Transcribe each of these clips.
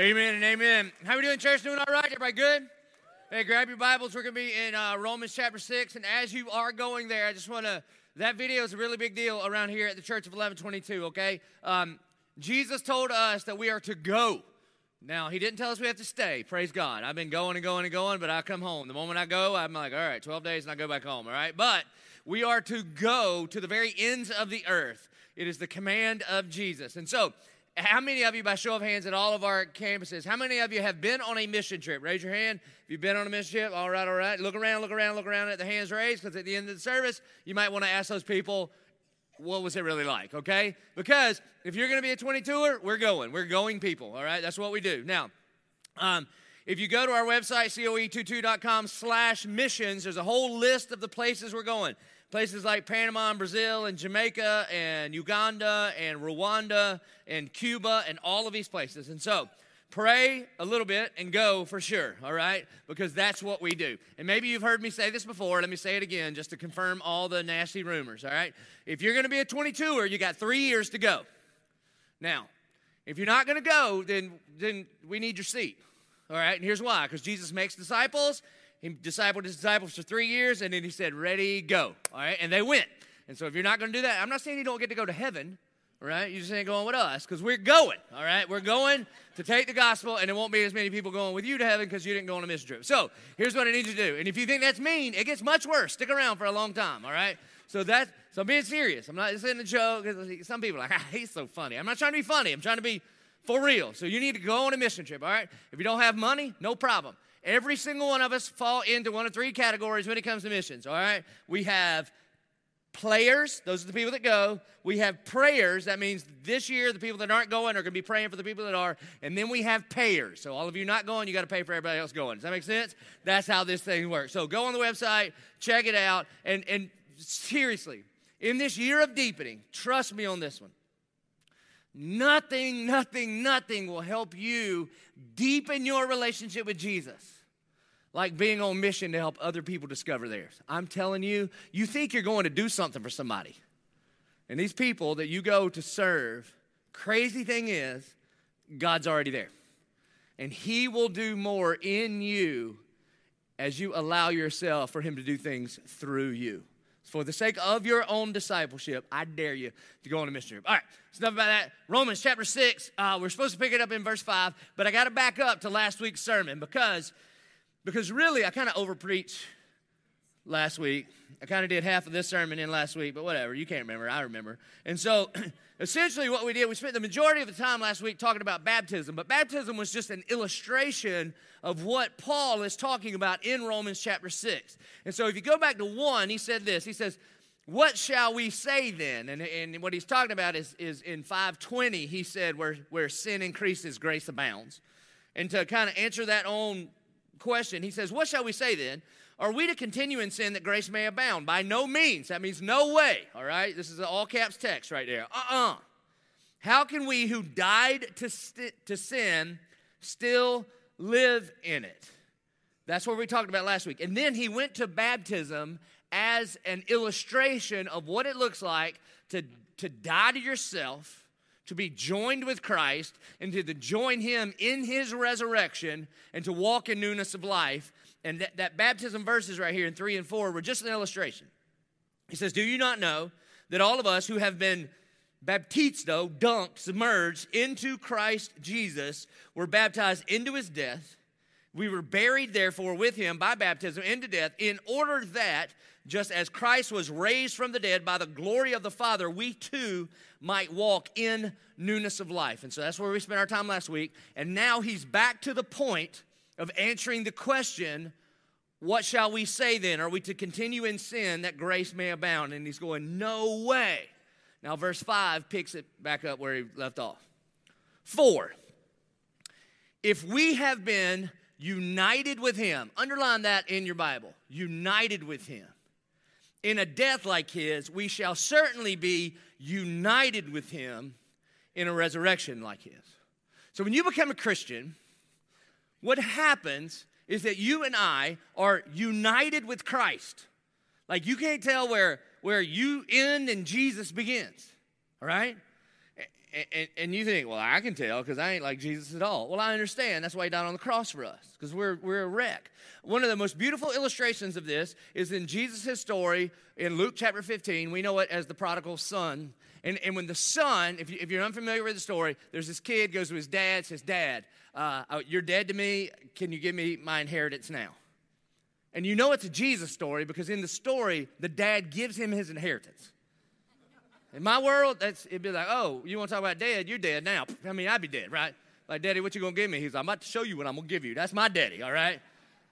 Amen and amen. How we doing, church? Doing all right? Everybody good? Hey, grab your Bibles. We're going to be in uh, Romans chapter 6. And as you are going there, I just want to, that video is a really big deal around here at the Church of 1122, okay? Um, Jesus told us that we are to go. Now, he didn't tell us we have to stay. Praise God. I've been going and going and going, but I come home. The moment I go, I'm like, all right, 12 days and I go back home, all right? But we are to go to the very ends of the earth. It is the command of Jesus. And so, how many of you, by show of hands at all of our campuses, how many of you have been on a mission trip? Raise your hand if you've been on a mission trip. All right, all right. Look around, look around, look around at the hands raised because at the end of the service, you might want to ask those people, what was it really like, okay? Because if you're going to be a 22er, we're going. We're going people, all right? That's what we do. Now, um, if you go to our website, coe22.com slash missions, there's a whole list of the places we're going. Places like Panama and Brazil and Jamaica and Uganda and Rwanda and Cuba and all of these places. And so, pray a little bit and go for sure, all right? Because that's what we do. And maybe you've heard me say this before. Let me say it again just to confirm all the nasty rumors, all right? If you're going to be a 22er, you got three years to go. Now, if you're not going to go, then, then we need your seat, all right? And here's why because Jesus makes disciples he discipled his disciples for three years, and then he said, Ready, go. All right, and they went. And so if you're not going to do that, I'm not saying you don't get to go to heaven, all right? You just ain't going with us because we're going, all right? We're going to take the gospel, and there won't be as many people going with you to heaven because you didn't go on a mission trip. So here's what I need you to do. And if you think that's mean, it gets much worse. Stick around for a long time, all right? So that's so I'm being serious. I'm not just saying a joke. Some people are like, ah, he's so funny. I'm not trying to be funny. I'm trying to be for real. So you need to go on a mission trip, all right? If you don't have money, no problem. Every single one of us fall into one of three categories when it comes to missions, all right? We have players, those are the people that go. We have prayers, that means this year the people that aren't going are going to be praying for the people that are. And then we have payers. So all of you not going, you got to pay for everybody else going. Does that make sense? That's how this thing works. So go on the website, check it out, and, and seriously, in this year of deepening, trust me on this one. Nothing, nothing, nothing will help you deepen your relationship with Jesus like being on mission to help other people discover theirs. I'm telling you, you think you're going to do something for somebody. And these people that you go to serve, crazy thing is, God's already there. And He will do more in you as you allow yourself for Him to do things through you. For the sake of your own discipleship, I dare you to go on a mission trip. All right, so enough about that. Romans chapter 6, uh, we're supposed to pick it up in verse 5, but I got to back up to last week's sermon because, because really I kind of overpreached last week. I kind of did half of this sermon in last week, but whatever. You can't remember. I remember. And so essentially what we did, we spent the majority of the time last week talking about baptism, but baptism was just an illustration of what Paul is talking about in Romans chapter 6. And so if you go back to 1, he said this. He says, what shall we say then? And, and what he's talking about is, is in 520, he said, where, where sin increases, grace abounds. And to kind of answer that own question, he says, What shall we say then? Are we to continue in sin that grace may abound? By no means. That means no way, all right? This is an all caps text right there. Uh uh-uh. uh How can we who died to, st- to sin still live in it? That's what we talked about last week. And then he went to baptism as an illustration of what it looks like to, to die to yourself, to be joined with Christ, and to, to join him in his resurrection, and to walk in newness of life. And that, that baptism verses right here in 3 and 4 were just an illustration. He says, Do you not know that all of us who have been baptizo, dunked, submerged into Christ Jesus, were baptized into his death? We were buried, therefore, with him by baptism into death, in order that, just as Christ was raised from the dead by the glory of the Father, we too might walk in newness of life. And so that's where we spent our time last week. And now he's back to the point of answering the question, What shall we say then? Are we to continue in sin that grace may abound? And he's going, No way. Now, verse 5 picks it back up where he left off. For, if we have been united with him, underline that in your Bible, united with him. In a death like his, we shall certainly be united with him in a resurrection like his. So when you become a Christian, what happens is that you and I are united with Christ. Like you can't tell where, where you end and Jesus begins, all right? And, and you think, well, I can tell because I ain't like Jesus at all. Well, I understand. That's why he died on the cross for us because we're, we're a wreck. One of the most beautiful illustrations of this is in Jesus' story in Luke chapter 15. We know it as the prodigal son. And, and when the son, if, you, if you're unfamiliar with the story, there's this kid goes to his dad, says, Dad, uh, uh, you're dead to me. Can you give me my inheritance now? And you know it's a Jesus story because in the story, the dad gives him his inheritance. In my world, that's it'd be like, oh, you want to talk about dead? You're dead now. I mean, I'd be dead, right? Like, daddy, what you gonna give me? He's like, I'm about to show you what I'm gonna give you. That's my daddy, all right?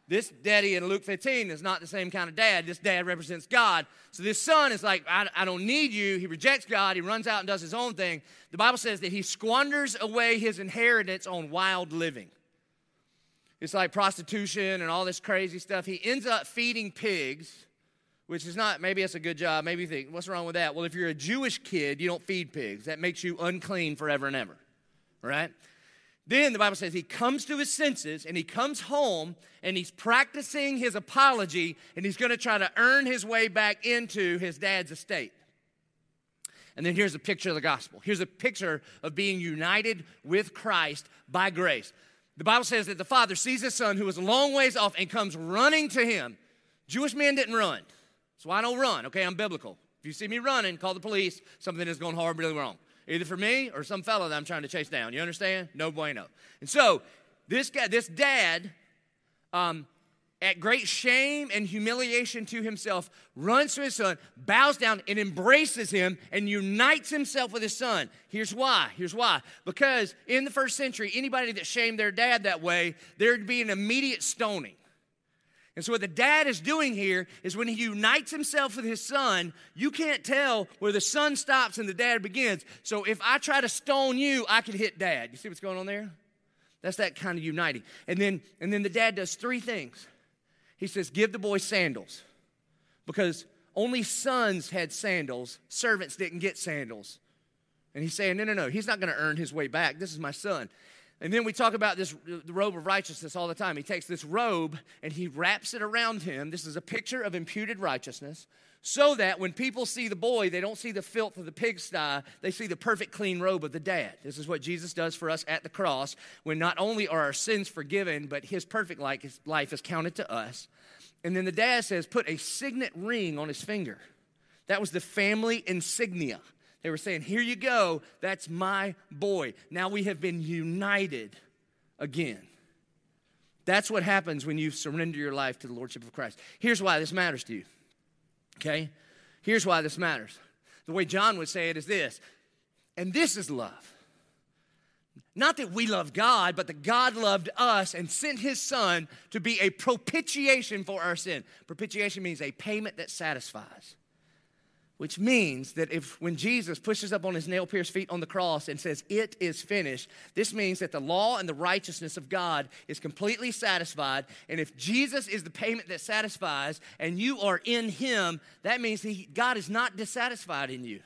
This daddy in Luke 15 is not the same kind of dad. This dad represents God. So this son is like, I, I don't need you. He rejects God. He runs out and does his own thing. The Bible says that he squanders away his inheritance on wild living. It's like prostitution and all this crazy stuff. He ends up feeding pigs which is not, maybe that's a good job. Maybe you think, what's wrong with that? Well, if you're a Jewish kid, you don't feed pigs. That makes you unclean forever and ever, right? Then the Bible says he comes to his senses and he comes home and he's practicing his apology and he's going to try to earn his way back into his dad's estate. And then here's a picture of the gospel. Here's a picture of being united with Christ by grace. The Bible says that the father sees his son who is a long ways off and comes running to him. Jewish men didn't run. So I don't run, okay? I'm biblical. If you see me running, call the police. Something is going horribly wrong. Either for me or some fellow that I'm trying to chase down. You understand? No bueno. And so this guy, this dad, um, at great shame and humiliation to himself, runs to his son, bows down, and embraces him and unites himself with his son. Here's why. Here's why. Because in the first century, anybody that shamed their dad that way, there'd be an immediate stoning. And so, what the dad is doing here is when he unites himself with his son, you can't tell where the son stops and the dad begins. So, if I try to stone you, I could hit dad. You see what's going on there? That's that kind of uniting. And then, and then the dad does three things. He says, Give the boy sandals, because only sons had sandals, servants didn't get sandals. And he's saying, No, no, no, he's not going to earn his way back. This is my son. And then we talk about this robe of righteousness all the time. He takes this robe and he wraps it around him. This is a picture of imputed righteousness, so that when people see the boy, they don't see the filth of the pigsty, they see the perfect clean robe of the dad. This is what Jesus does for us at the cross when not only are our sins forgiven, but his perfect life is counted to us. And then the dad says, put a signet ring on his finger. That was the family insignia. They were saying, Here you go, that's my boy. Now we have been united again. That's what happens when you surrender your life to the Lordship of Christ. Here's why this matters to you. Okay? Here's why this matters. The way John would say it is this, and this is love. Not that we love God, but that God loved us and sent his son to be a propitiation for our sin. Propitiation means a payment that satisfies which means that if when Jesus pushes up on his nail pierced feet on the cross and says, It is finished, this means that the law and the righteousness of God is completely satisfied. And if Jesus is the payment that satisfies and you are in him, that means he, God is not dissatisfied in you.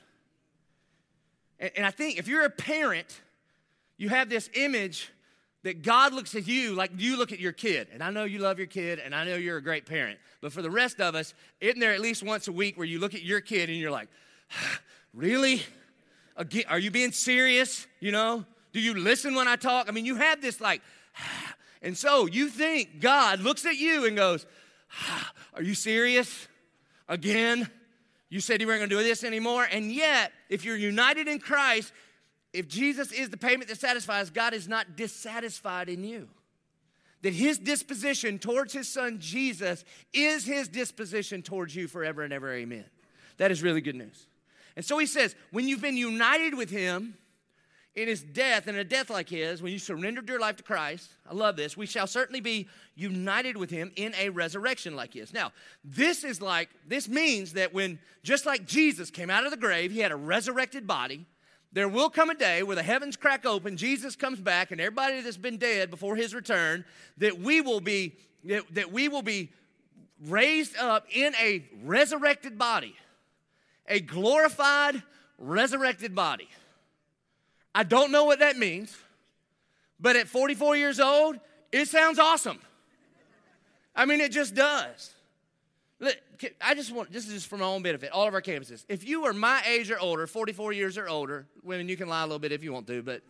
And, and I think if you're a parent, you have this image that God looks at you like you look at your kid. And I know you love your kid, and I know you're a great parent. But for the rest of us, isn't there at least once a week where you look at your kid and you're like, really? Again, are you being serious? You know? Do you listen when I talk? I mean, you have this like, and so you think God looks at you and goes, Are you serious? Again? You said you weren't to do this anymore. And yet, if you're united in Christ, if Jesus is the payment that satisfies, God is not dissatisfied in you. That his disposition towards his son Jesus is his disposition towards you forever and ever. Amen. That is really good news. And so he says, when you've been united with him in his death, and a death like his, when you surrendered your life to Christ, I love this, we shall certainly be united with him in a resurrection like his. Now, this is like, this means that when, just like Jesus came out of the grave, he had a resurrected body there will come a day where the heavens crack open, Jesus comes back, and everybody that's been dead before his return, that we will be, that, that we will be raised up in a resurrected body, a glorified, resurrected body. I don't know what that means, but at 44 years old, it sounds awesome. I mean, it just does. I just want, this is just for my own benefit, all of our campuses. If you are my age or older, 44 years or older, women, you can lie a little bit if you want to, but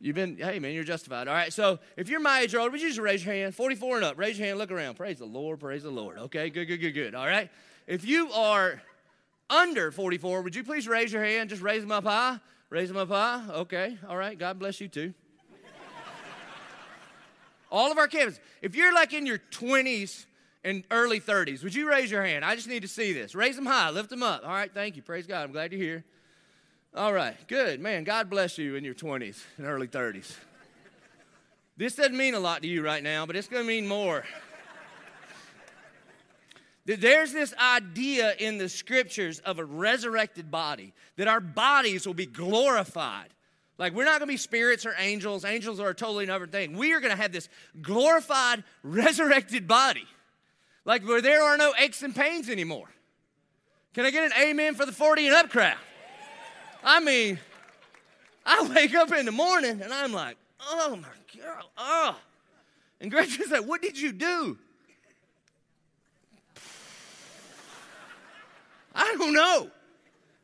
you've been, hey man, you're justified. All right, so if you're my age or older, would you just raise your hand? 44 and up, raise your hand, look around. Praise the Lord, praise the Lord. Okay, good, good, good, good. All right. If you are under 44, would you please raise your hand? Just raise them up high. Raise them up high. Okay, all right. God bless you too. All of our campuses. If you're like in your 20s and early 30s, would you raise your hand? I just need to see this. Raise them high, lift them up. All right, thank you. Praise God. I'm glad you're here. All right, good. Man, God bless you in your 20s and early 30s. This doesn't mean a lot to you right now, but it's going to mean more. There's this idea in the scriptures of a resurrected body, that our bodies will be glorified. Like, we're not going to be spirits or angels. Angels are a totally another thing. We are going to have this glorified, resurrected body. Like, where there are no aches and pains anymore. Can I get an amen for the 40 and up crowd? I mean, I wake up in the morning and I'm like, oh my God, oh. And Gretchen's like, what did you do? I don't know.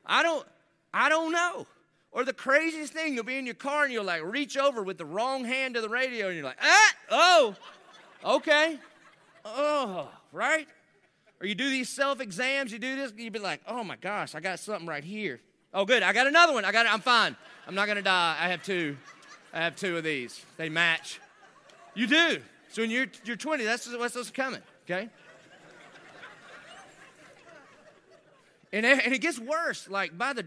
I don't, I don't know. Or the craziest thing, you'll be in your car and you'll like reach over with the wrong hand to the radio and you're like, ah, oh, okay. Oh, right? Or you do these self exams, you do this, you'd be like, oh my gosh, I got something right here. Oh, good, I got another one. I got it, I'm fine. I'm not gonna die. I have two. I have two of these. They match. You do. So when you're, you're 20, that's what's, what's coming, okay? And, and it gets worse. Like by the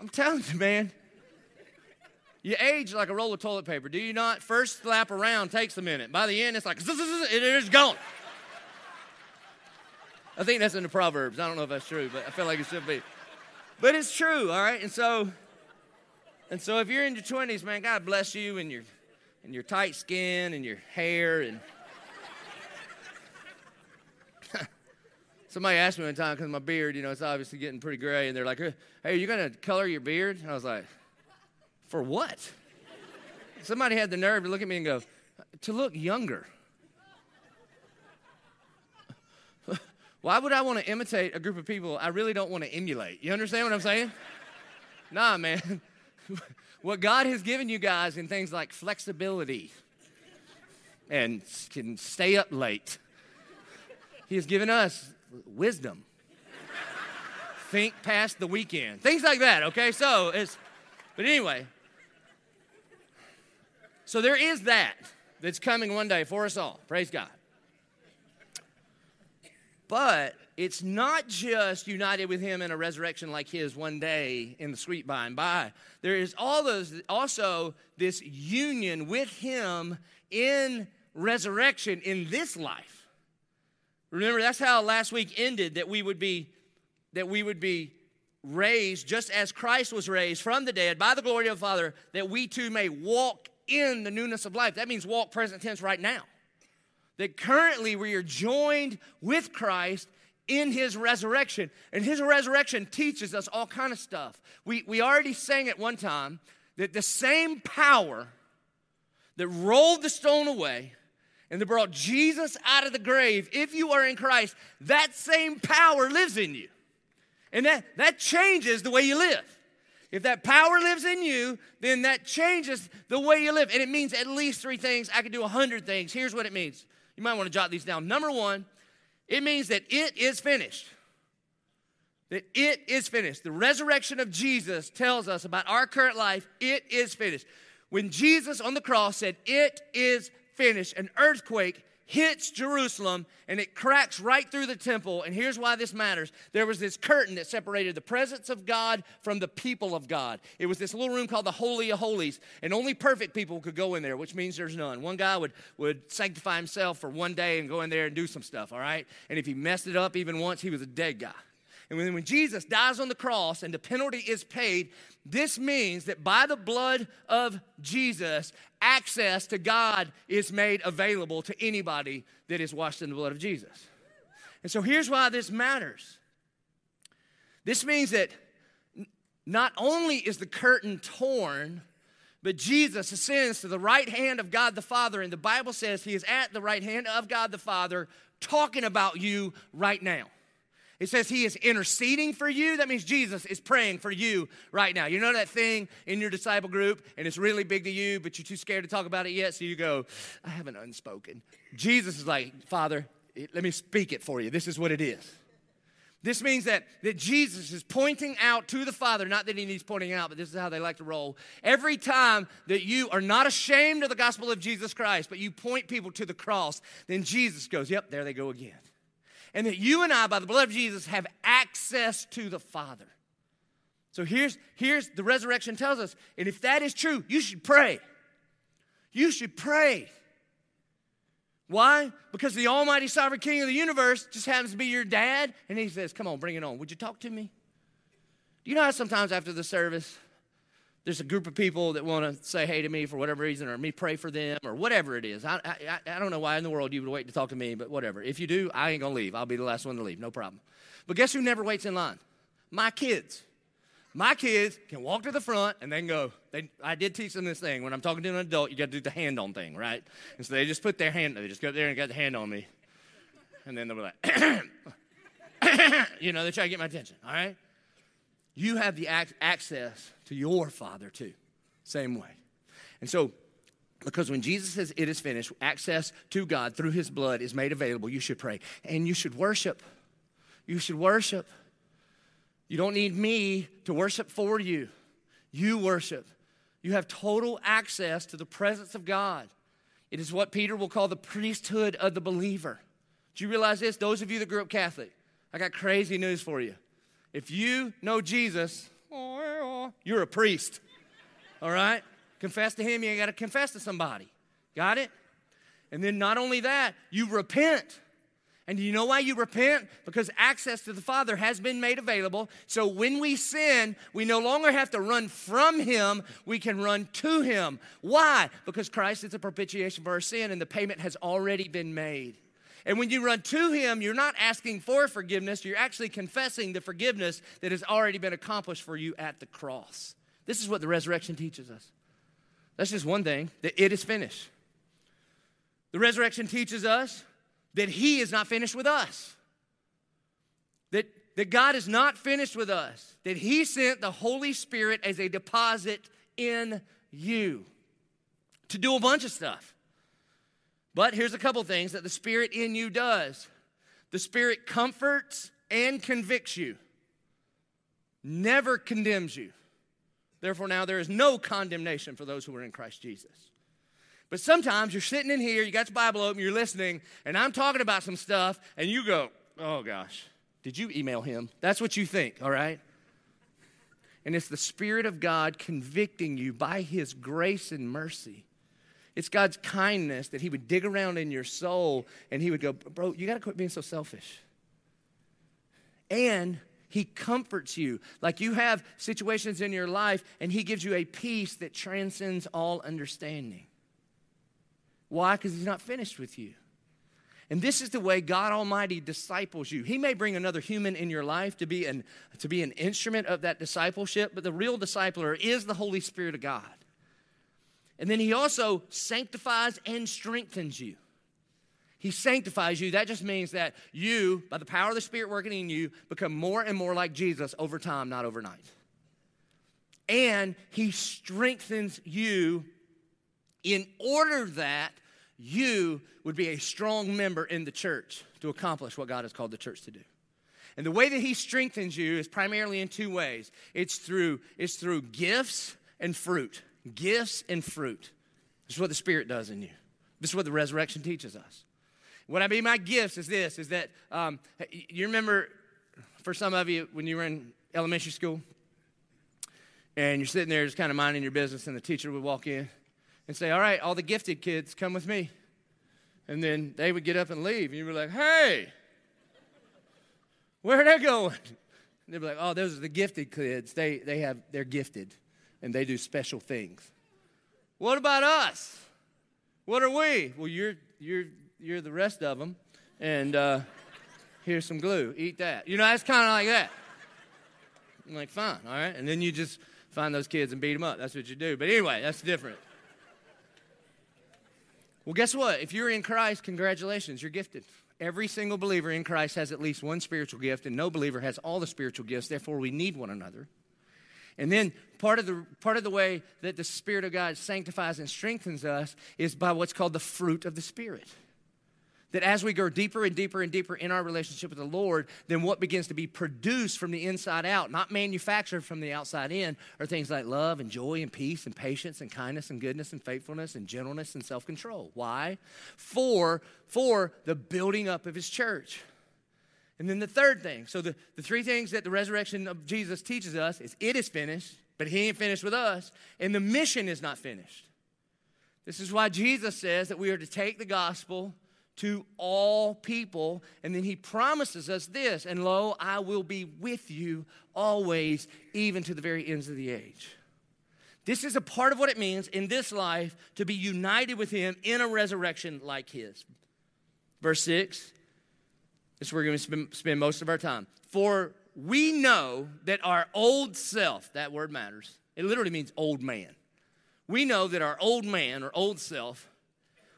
I'm telling you, man. You age like a roll of toilet paper, do you not? First slap around takes a minute. By the end, it's like, it is gone. I think that's in the Proverbs. I don't know if that's true, but I feel like it should be. But it's true, all right? And so, and so if you're in your 20s, man, God bless you and your and your tight skin and your hair and Somebody asked me one time because my beard, you know, it's obviously getting pretty gray, and they're like, "Hey, are you gonna color your beard?" And I was like, "For what?" Somebody had the nerve to look at me and go, "To look younger." Why would I want to imitate a group of people I really don't want to emulate? You understand what I'm saying? nah, man. what God has given you guys in things like flexibility and can stay up late, He has given us wisdom. Think past the weekend. Things like that, okay? So it's, but anyway. So there is that that's coming one day for us all. Praise God. But it's not just united with him in a resurrection like his one day in the sweet by and by. There is all those, also this union with him in resurrection in this life. Remember, that's how last week ended that we would be that we would be raised just as Christ was raised from the dead by the glory of the Father, that we too may walk in the newness of life. That means walk present tense right now. That currently we are joined with Christ in his resurrection. And his resurrection teaches us all kind of stuff. We, we already sang at one time that the same power that rolled the stone away and that brought Jesus out of the grave, if you are in Christ, that same power lives in you. And that, that changes the way you live. If that power lives in you, then that changes the way you live. And it means at least three things. I could do a hundred things. Here's what it means. You might want to jot these down. Number one, it means that it is finished. That it is finished. The resurrection of Jesus tells us about our current life. It is finished. When Jesus on the cross said, It is finished, an earthquake hits Jerusalem and it cracks right through the temple. And here's why this matters there was this curtain that separated the presence of God from the people of God. It was this little room called the Holy of Holies, and only perfect people could go in there, which means there's none. One guy would, would sanctify himself for one day and go in there and do some stuff, all right? And if he messed it up even once, he was a dead guy. And when, when Jesus dies on the cross and the penalty is paid, this means that by the blood of Jesus, access to God is made available to anybody that is washed in the blood of Jesus. And so here's why this matters this means that not only is the curtain torn, but Jesus ascends to the right hand of God the Father, and the Bible says he is at the right hand of God the Father, talking about you right now. It says he is interceding for you. That means Jesus is praying for you right now. You know that thing in your disciple group and it's really big to you, but you're too scared to talk about it yet, so you go, I have an unspoken. Jesus is like, Father, let me speak it for you. This is what it is. This means that, that Jesus is pointing out to the Father, not that he needs pointing out, but this is how they like to roll. Every time that you are not ashamed of the gospel of Jesus Christ, but you point people to the cross, then Jesus goes, Yep, there they go again. And that you and I, by the blood of Jesus, have access to the Father. So here's, here's the resurrection tells us, and if that is true, you should pray. You should pray. Why? Because the Almighty Sovereign King of the universe just happens to be your dad, and he says, Come on, bring it on. Would you talk to me? Do you know how sometimes after the service, there's a group of people that want to say hey to me for whatever reason, or me pray for them, or whatever it is. I, I, I don't know why in the world you would wait to talk to me, but whatever. If you do, I ain't going to leave. I'll be the last one to leave, no problem. But guess who never waits in line? My kids. My kids can walk to the front and then go. They, I did teach them this thing. When I'm talking to an adult, you got to do the hand on thing, right? And so they just put their hand, they just go there and got the hand on me. And then they'll be like, you know, they try to get my attention, all right? You have the ac- access to your Father too, same way. And so, because when Jesus says it is finished, access to God through his blood is made available, you should pray. And you should worship. You should worship. You don't need me to worship for you. You worship. You have total access to the presence of God. It is what Peter will call the priesthood of the believer. Do you realize this? Those of you that grew up Catholic, I got crazy news for you. If you know Jesus, you're a priest. All right? Confess to him, you ain't got to confess to somebody. Got it? And then not only that, you repent. And do you know why you repent? Because access to the Father has been made available. So when we sin, we no longer have to run from Him, we can run to Him. Why? Because Christ is a propitiation for our sin and the payment has already been made. And when you run to Him, you're not asking for forgiveness, you're actually confessing the forgiveness that has already been accomplished for you at the cross. This is what the resurrection teaches us. That's just one thing that it is finished. The resurrection teaches us that He is not finished with us. That, that God is not finished with us. That He sent the Holy Spirit as a deposit in you to do a bunch of stuff. But here's a couple things that the Spirit in you does the Spirit comforts and convicts you, never condemns you. Therefore, now there is no condemnation for those who are in Christ Jesus. But sometimes you're sitting in here, you got your Bible open, you're listening, and I'm talking about some stuff, and you go, oh gosh, did you email him? That's what you think, all right? And it's the Spirit of God convicting you by His grace and mercy. It's God's kindness that He would dig around in your soul and He would go, Bro, you got to quit being so selfish. And He comforts you. Like you have situations in your life and He gives you a peace that transcends all understanding. Why? Because he's not finished with you. And this is the way God Almighty disciples you. He may bring another human in your life to be an, to be an instrument of that discipleship, but the real discipler is the Holy Spirit of God. And then He also sanctifies and strengthens you. He sanctifies you. That just means that you, by the power of the Spirit working in you, become more and more like Jesus over time, not overnight. And He strengthens you in order that you would be a strong member in the church to accomplish what God has called the church to do. And the way that he strengthens you is primarily in two ways. It's through it's through gifts and fruit. Gifts and fruit. This is what the Spirit does in you. This is what the resurrection teaches us. What I mean by gifts is this: is that um, you remember, for some of you, when you were in elementary school, and you're sitting there just kind of minding your business, and the teacher would walk in and say, All right, all the gifted kids, come with me. And then they would get up and leave. And you were like, Hey, where are they going? And they'd be like, Oh, those are the gifted kids. They, they have, they're gifted and they do special things. What about us? What are we? Well, you're, you're, you're the rest of them. And uh, here's some glue. Eat that. You know, that's kind of like that. I'm like, fine, all right. And then you just find those kids and beat them up. That's what you do. But anyway, that's different. Well, guess what? If you're in Christ, congratulations, you're gifted. Every single believer in Christ has at least one spiritual gift, and no believer has all the spiritual gifts. Therefore, we need one another. And then part of the part of the way that the Spirit of God sanctifies and strengthens us is by what's called the fruit of the Spirit. That as we go deeper and deeper and deeper in our relationship with the Lord, then what begins to be produced from the inside out, not manufactured from the outside in, are things like love and joy and peace and patience and kindness and goodness and faithfulness and gentleness and self-control. Why? For for the building up of his church. And then the third thing, so the, the three things that the resurrection of Jesus teaches us is it is finished, but he ain't finished with us, and the mission is not finished. This is why Jesus says that we are to take the gospel to all people, and then he promises us this, and lo, I will be with you always, even to the very ends of the age. This is a part of what it means in this life to be united with him in a resurrection like his. Verse 6 where we're going to spend, spend most of our time. For we know that our old self, that word matters, it literally means old man. We know that our old man or old self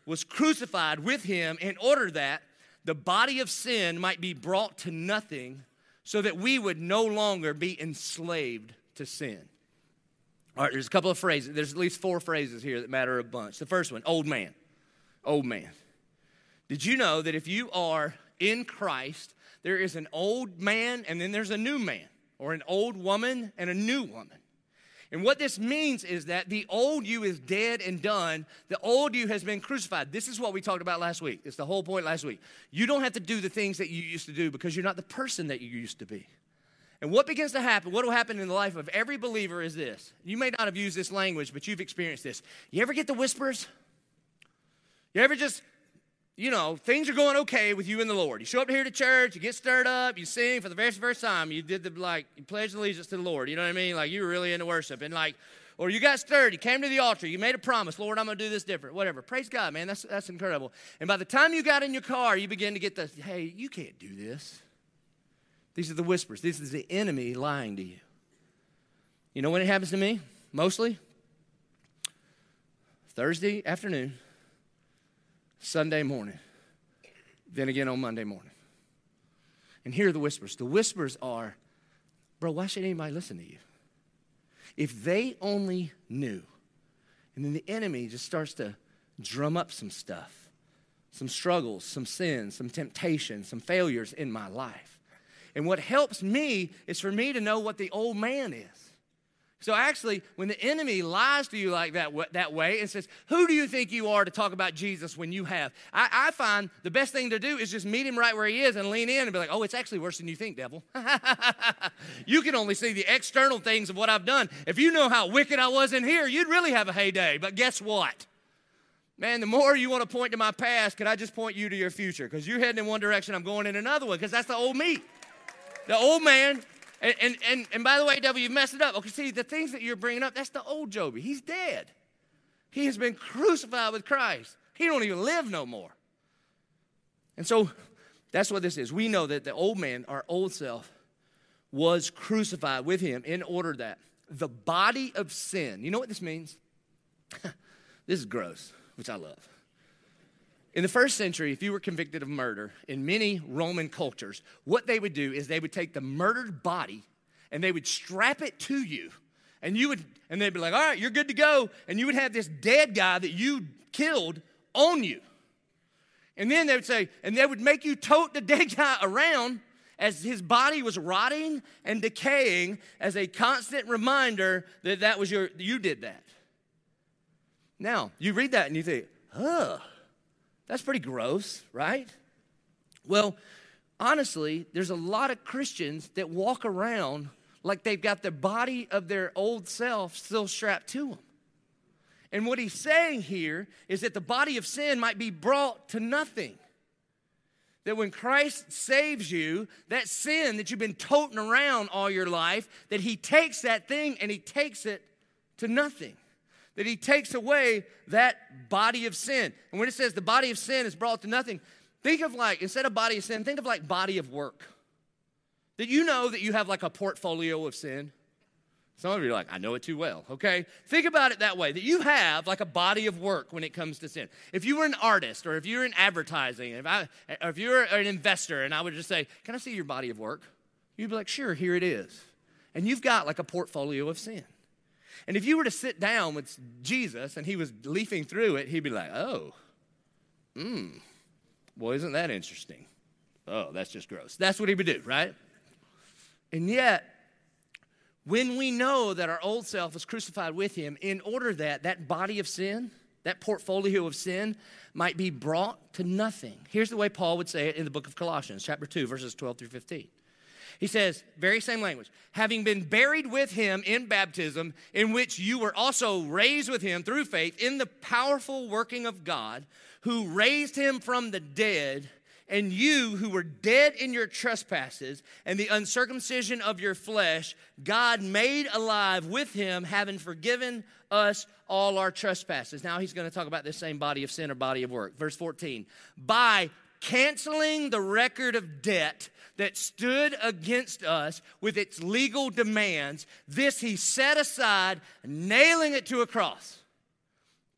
was crucified with him in order that the body of sin might be brought to nothing so that we would no longer be enslaved to sin. All right, there's a couple of phrases. There's at least four phrases here that matter a bunch. The first one, old man. Old man. Did you know that if you are in Christ, there is an old man and then there's a new man, or an old woman and a new woman. And what this means is that the old you is dead and done. The old you has been crucified. This is what we talked about last week. It's the whole point last week. You don't have to do the things that you used to do because you're not the person that you used to be. And what begins to happen, what will happen in the life of every believer is this. You may not have used this language, but you've experienced this. You ever get the whispers? You ever just you know, things are going okay with you and the Lord. You show up here to church, you get stirred up, you sing for the very first time, you did the like, you pledged allegiance to the Lord. You know what I mean? Like you were really into worship. And like, or you got stirred, you came to the altar, you made a promise, Lord, I'm gonna do this different, whatever. Praise God, man. That's that's incredible. And by the time you got in your car, you begin to get the, hey, you can't do this. These are the whispers. This is the enemy lying to you. You know when it happens to me? Mostly? Thursday afternoon Sunday morning, then again on Monday morning. And here are the whispers. The whispers are, bro, why should anybody listen to you? If they only knew. And then the enemy just starts to drum up some stuff, some struggles, some sins, some temptations, some failures in my life. And what helps me is for me to know what the old man is. So actually, when the enemy lies to you like that, that way and says, Who do you think you are to talk about Jesus when you have? I, I find the best thing to do is just meet him right where he is and lean in and be like, Oh, it's actually worse than you think, devil. you can only see the external things of what I've done. If you know how wicked I was in here, you'd really have a heyday. But guess what? Man, the more you want to point to my past, can I just point you to your future? Because you're heading in one direction, I'm going in another one, because that's the old me. The old man and, and, and, and by the way, devil, you messed it up. Okay, see, the things that you're bringing up, that's the old Joby. He's dead. He has been crucified with Christ. He don't even live no more. And so that's what this is. We know that the old man, our old self, was crucified with him in order that the body of sin, you know what this means? this is gross, which I love. In the first century, if you were convicted of murder in many Roman cultures, what they would do is they would take the murdered body and they would strap it to you. And you would, and they'd be like, all right, you're good to go. And you would have this dead guy that you killed on you. And then they would say, and they would make you tote the dead guy around as his body was rotting and decaying as a constant reminder that that was your, you did that. Now, you read that and you think, oh, that's pretty gross, right? Well, honestly, there's a lot of Christians that walk around like they've got the body of their old self still strapped to them. And what he's saying here is that the body of sin might be brought to nothing. That when Christ saves you, that sin that you've been toting around all your life, that he takes that thing and he takes it to nothing that he takes away that body of sin. And when it says the body of sin is brought to nothing, think of like, instead of body of sin, think of like body of work. That you know that you have like a portfolio of sin. Some of you are like, I know it too well, okay? Think about it that way that you have like a body of work when it comes to sin. If you were an artist or if you were in advertising, if, I, if you were an investor and I would just say, Can I see your body of work? You'd be like, Sure, here it is. And you've got like a portfolio of sin. And if you were to sit down with Jesus and he was leafing through it, he'd be like, Oh, hmm, well, isn't that interesting? Oh, that's just gross. That's what he would do, right? And yet, when we know that our old self is crucified with him, in order that that body of sin, that portfolio of sin, might be brought to nothing. Here's the way Paul would say it in the book of Colossians, chapter 2, verses 12 through 15. He says, very same language, having been buried with him in baptism, in which you were also raised with him through faith in the powerful working of God, who raised him from the dead and you who were dead in your trespasses and the uncircumcision of your flesh, God made alive with him, having forgiven us all our trespasses. Now he's going to talk about this same body of sin or body of work. Verse 14. By canceling the record of debt that stood against us with its legal demands, this he set aside, nailing it to a cross.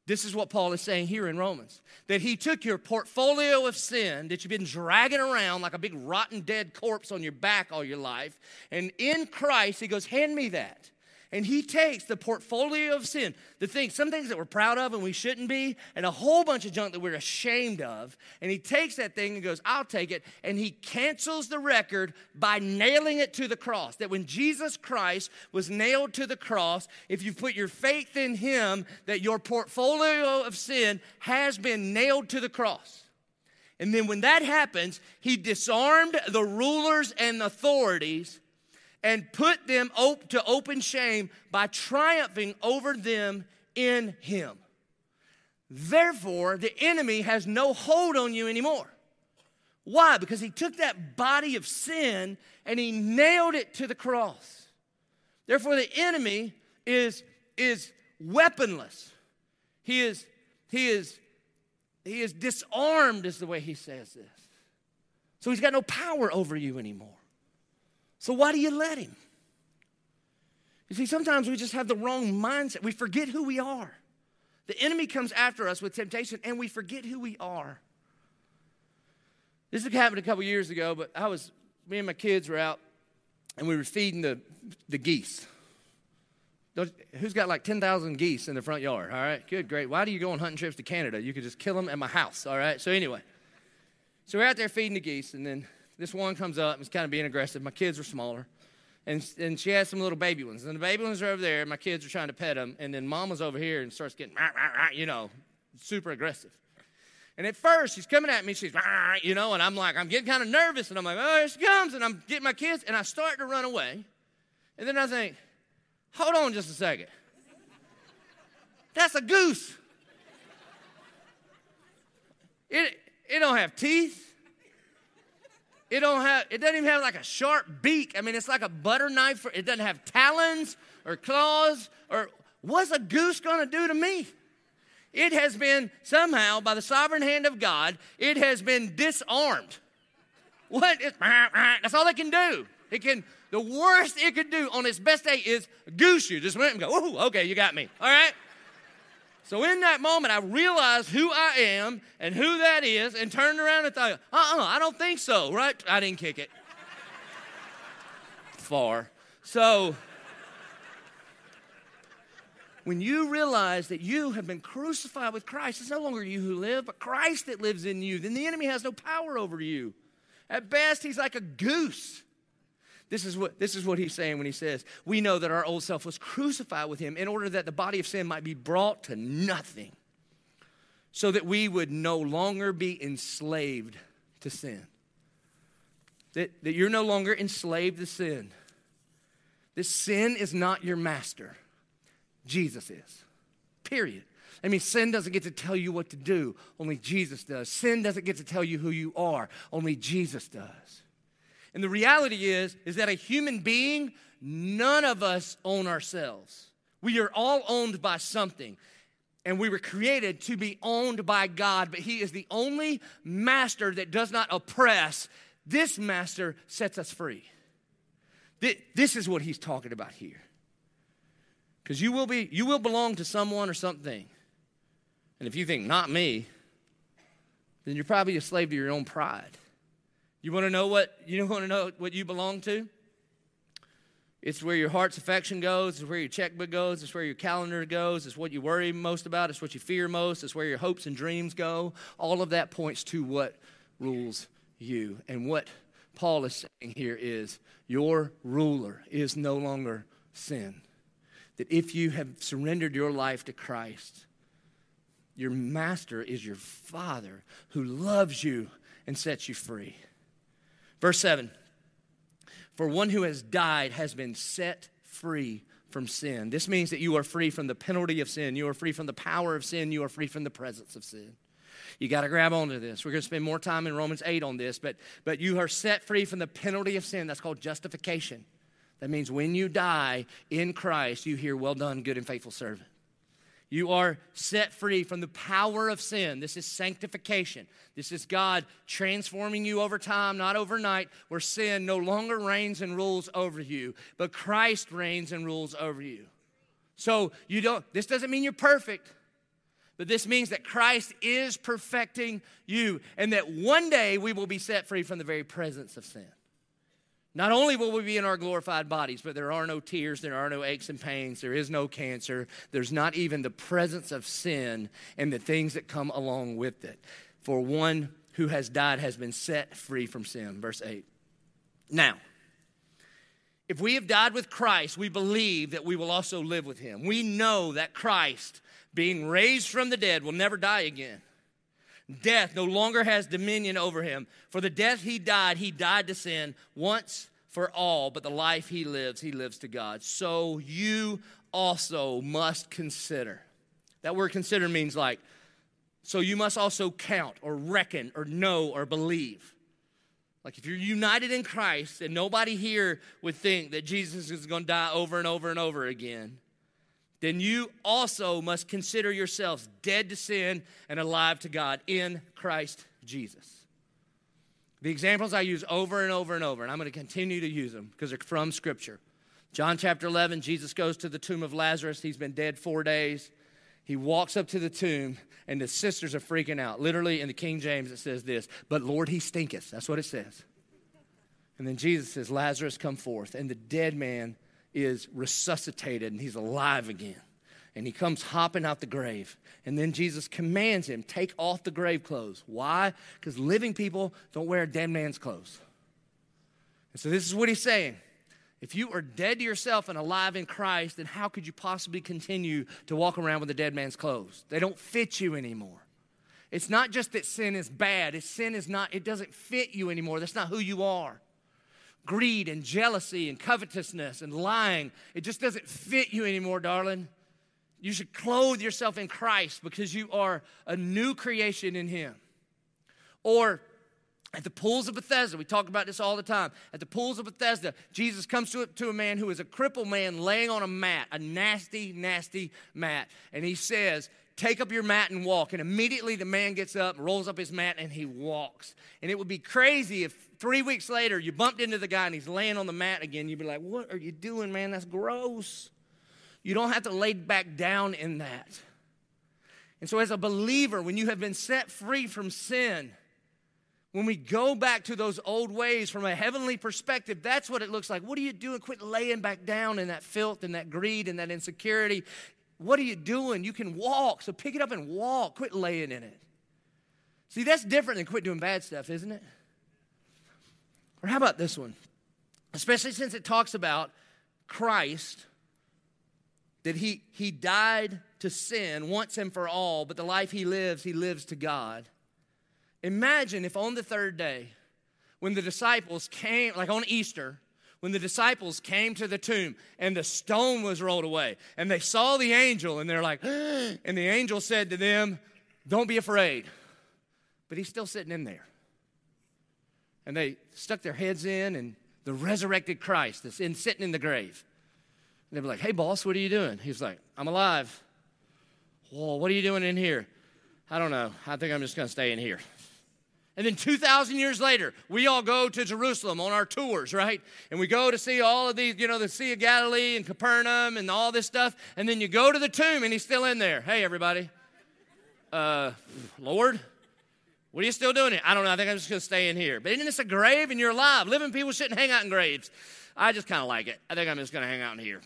This is what Paul is saying here in Romans that he took your portfolio of sin that you've been dragging around like a big rotten dead corpse on your back all your life, and in Christ, he goes, Hand me that. And he takes the portfolio of sin, the things, some things that we're proud of and we shouldn't be, and a whole bunch of junk that we're ashamed of. And he takes that thing and goes, I'll take it. And he cancels the record by nailing it to the cross. That when Jesus Christ was nailed to the cross, if you put your faith in him, that your portfolio of sin has been nailed to the cross. And then when that happens, he disarmed the rulers and authorities and put them op- to open shame by triumphing over them in him. Therefore, the enemy has no hold on you anymore. Why? Because he took that body of sin and he nailed it to the cross. Therefore, the enemy is, is weaponless. He is, he is, he is disarmed, is the way he says this. So he's got no power over you anymore. So why do you let him? You see, sometimes we just have the wrong mindset. We forget who we are. The enemy comes after us with temptation and we forget who we are. This happened a couple years ago, but I was, me and my kids were out and we were feeding the, the geese. who's got like 10,000 geese in the front yard? All right, good, great. Why do you go on hunting trips to Canada? You could just kill them at my house, all right? So, anyway, so we're out there feeding the geese, and then this one comes up and is kind of being aggressive. My kids are smaller. And, and she has some little baby ones. And the baby ones are over there. My kids are trying to pet them. And then mom was over here and starts getting, you know, super aggressive. And at first, she's coming at me. She's, you know, and I'm like, I'm getting kind of nervous. And I'm like, oh, here she comes. And I'm getting my kids. And I start to run away. And then I think, hold on just a second. That's a goose. It, it don't have teeth. It don't have. It doesn't even have like a sharp beak. I mean, it's like a butter knife. For, it doesn't have talons or claws. Or what's a goose going to do to me? It has been somehow, by the sovereign hand of God, it has been disarmed. What? Is, that's all it can do. It can. The worst it could do on its best day is goose you. Just went and go. Oh, okay, you got me. All right. So in that moment, I realized who I am and who that is, and turned around and thought, uh-uh, I don't think so, right? I didn't kick it. Far. So when you realize that you have been crucified with Christ, it's no longer you who live, but Christ that lives in you, then the enemy has no power over you. At best, he's like a goose. This is what, this is what he's saying when he says, We know that our old self was crucified with him in order that the body of sin might be brought to nothing, so that we would no longer be enslaved to sin. That, that you're no longer enslaved to sin. This sin is not your master, Jesus is. Period. I mean, sin doesn't get to tell you what to do, only Jesus does. Sin doesn't get to tell you who you are, only Jesus does. And the reality is, is that a human being, none of us own ourselves. We are all owned by something. And we were created to be owned by God, but He is the only master that does not oppress. This master sets us free. This is what He's talking about here. Because you will be, you will belong to someone or something. And if you think, not me, then you're probably a slave to your own pride. You want to know what you want to know what you belong to? It's where your heart's affection goes, it's where your checkbook goes, it's where your calendar goes, it's what you worry most about, it's what you fear most, it's where your hopes and dreams go. All of that points to what rules you. And what Paul is saying here is your ruler is no longer sin. That if you have surrendered your life to Christ, your master is your father who loves you and sets you free. Verse 7 For one who has died has been set free from sin. This means that you are free from the penalty of sin, you are free from the power of sin, you are free from the presence of sin. You got to grab onto this. We're going to spend more time in Romans 8 on this, but, but you are set free from the penalty of sin. That's called justification. That means when you die in Christ, you hear, Well done, good and faithful servant. You are set free from the power of sin. This is sanctification. This is God transforming you over time, not overnight, where sin no longer reigns and rules over you, but Christ reigns and rules over you. So you don't, this doesn't mean you're perfect, but this means that Christ is perfecting you and that one day we will be set free from the very presence of sin. Not only will we be in our glorified bodies, but there are no tears, there are no aches and pains, there is no cancer, there's not even the presence of sin and the things that come along with it. For one who has died has been set free from sin. Verse 8. Now, if we have died with Christ, we believe that we will also live with him. We know that Christ, being raised from the dead, will never die again. Death no longer has dominion over him. For the death he died, he died to sin once for all, but the life he lives, he lives to God. So you also must consider. That word consider means like, so you must also count or reckon or know or believe. Like if you're united in Christ, and nobody here would think that Jesus is going to die over and over and over again, then you also must consider yourselves dead to sin and alive to God in Christ Jesus. The examples I use over and over and over, and I'm going to continue to use them because they're from Scripture. John chapter 11, Jesus goes to the tomb of Lazarus. He's been dead four days. He walks up to the tomb, and the sisters are freaking out. Literally, in the King James, it says this, But Lord, he stinketh. That's what it says. And then Jesus says, Lazarus, come forth. And the dead man is resuscitated and he's alive again. And he comes hopping out the grave. And then Jesus commands him, take off the grave clothes. Why? Because living people don't wear a dead man's clothes. And so this is what he's saying. If you are dead to yourself and alive in Christ, then how could you possibly continue to walk around with a dead man's clothes? They don't fit you anymore. It's not just that sin is bad. It's sin is not, it doesn't fit you anymore. That's not who you are greed and jealousy and covetousness and lying. It just doesn't fit you anymore, darling. You should clothe yourself in Christ because you are a new creation in Him. Or at the pools of Bethesda, we talk about this all the time. At the pools of Bethesda, Jesus comes to, to a man who is a crippled man laying on a mat, a nasty, nasty mat. And he says, Take up your mat and walk. And immediately the man gets up, rolls up his mat, and he walks. And it would be crazy if three weeks later you bumped into the guy and he's laying on the mat again. You'd be like, What are you doing, man? That's gross. You don't have to lay back down in that. And so, as a believer, when you have been set free from sin, when we go back to those old ways from a heavenly perspective, that's what it looks like. What are you doing? Quit laying back down in that filth and that greed and that insecurity. What are you doing? You can walk, so pick it up and walk. Quit laying in it. See, that's different than quit doing bad stuff, isn't it? Or how about this one? Especially since it talks about Christ, that he, he died to sin once and for all, but the life he lives, he lives to God. Imagine if on the third day, when the disciples came, like on Easter, when the disciples came to the tomb and the stone was rolled away and they saw the angel and they're like, and the angel said to them, Don't be afraid. But he's still sitting in there. And they stuck their heads in and the resurrected Christ is in, sitting in the grave. And they were like, Hey, boss, what are you doing? He's like, I'm alive. Well, what are you doing in here? I don't know. I think I'm just going to stay in here. And then 2,000 years later, we all go to Jerusalem on our tours, right? And we go to see all of these, you know, the Sea of Galilee and Capernaum and all this stuff. And then you go to the tomb and he's still in there. Hey, everybody. Uh, Lord, what are you still doing here? I don't know. I think I'm just going to stay in here. But isn't this a grave and you're alive? Living people shouldn't hang out in graves. I just kind of like it. I think I'm just going to hang out in here.